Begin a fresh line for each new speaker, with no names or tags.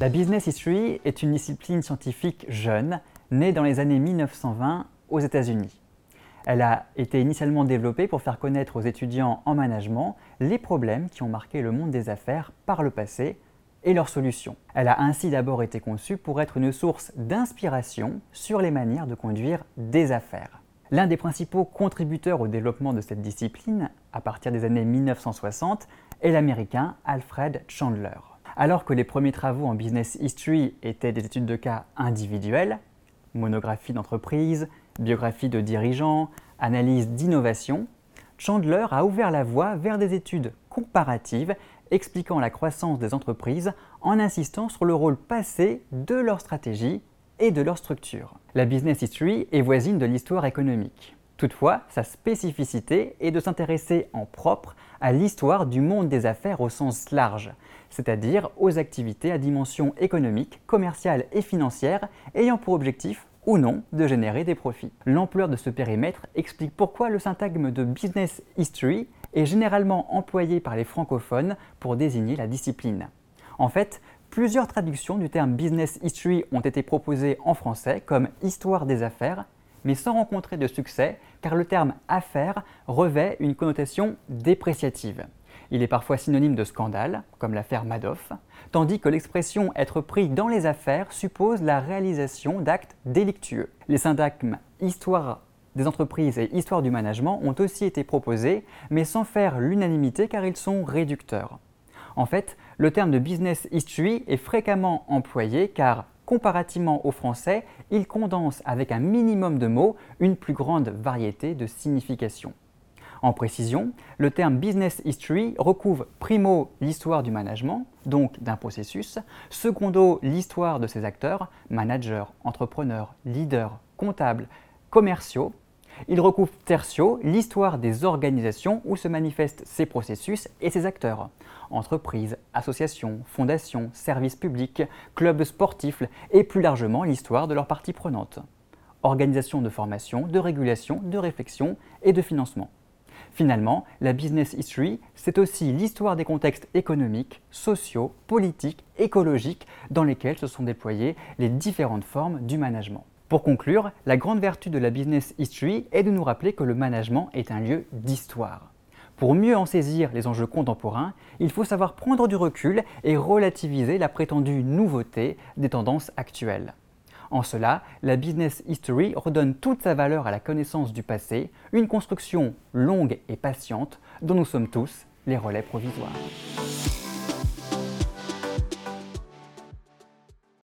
La business history est une discipline scientifique jeune, née dans les années 1920 aux États-Unis. Elle a été initialement développée pour faire connaître aux étudiants en management les problèmes qui ont marqué le monde des affaires par le passé et leurs solutions. Elle a ainsi d'abord été conçue pour être une source d'inspiration sur les manières de conduire des affaires. L'un des principaux contributeurs au développement de cette discipline, à partir des années 1960, est l'américain Alfred Chandler. Alors que les premiers travaux en business history étaient des études de cas individuelles, monographie d'entreprise, biographie de dirigeants, analyse d'innovation, Chandler a ouvert la voie vers des études comparatives expliquant la croissance des entreprises en insistant sur le rôle passé de leur stratégie et de leur structure. La business history est voisine de l'histoire économique. Toutefois, sa spécificité est de s'intéresser en propre à l'histoire du monde des affaires au sens large, c'est-à-dire aux activités à dimension économique, commerciale et financière ayant pour objectif ou non de générer des profits. L'ampleur de ce périmètre explique pourquoi le syntagme de business history est généralement employé par les francophones pour désigner la discipline. En fait, plusieurs traductions du terme business history ont été proposées en français comme histoire des affaires, mais sans rencontrer de succès car le terme affaires revêt une connotation dépréciative. Il est parfois synonyme de scandale, comme l'affaire Madoff, tandis que l'expression être pris dans les affaires suppose la réalisation d'actes délictueux. Les syntagmes histoire des entreprises et histoire du management ont aussi été proposés, mais sans faire l'unanimité car ils sont réducteurs. En fait, le terme de business history est fréquemment employé car, comparativement au français, il condense avec un minimum de mots une plus grande variété de significations. En précision, le terme business history recouvre primo l'histoire du management, donc d'un processus, secondo l'histoire de ses acteurs, managers, entrepreneurs, leaders, comptables, commerciaux. Il recouvre tertio l'histoire des organisations où se manifestent ces processus et ces acteurs, entreprises, associations, fondations, services publics, clubs sportifs et plus largement l'histoire de leurs parties prenantes. Organisation de formation, de régulation, de réflexion et de financement. Finalement, la business history, c'est aussi l'histoire des contextes économiques, sociaux, politiques, écologiques dans lesquels se sont déployées les différentes formes du management. Pour conclure, la grande vertu de la business history est de nous rappeler que le management est un lieu d'histoire. Pour mieux en saisir les enjeux contemporains, il faut savoir prendre du recul et relativiser la prétendue nouveauté des tendances actuelles. En cela, la business history redonne toute sa valeur à la connaissance du passé, une construction longue et patiente dont nous sommes tous les relais provisoires.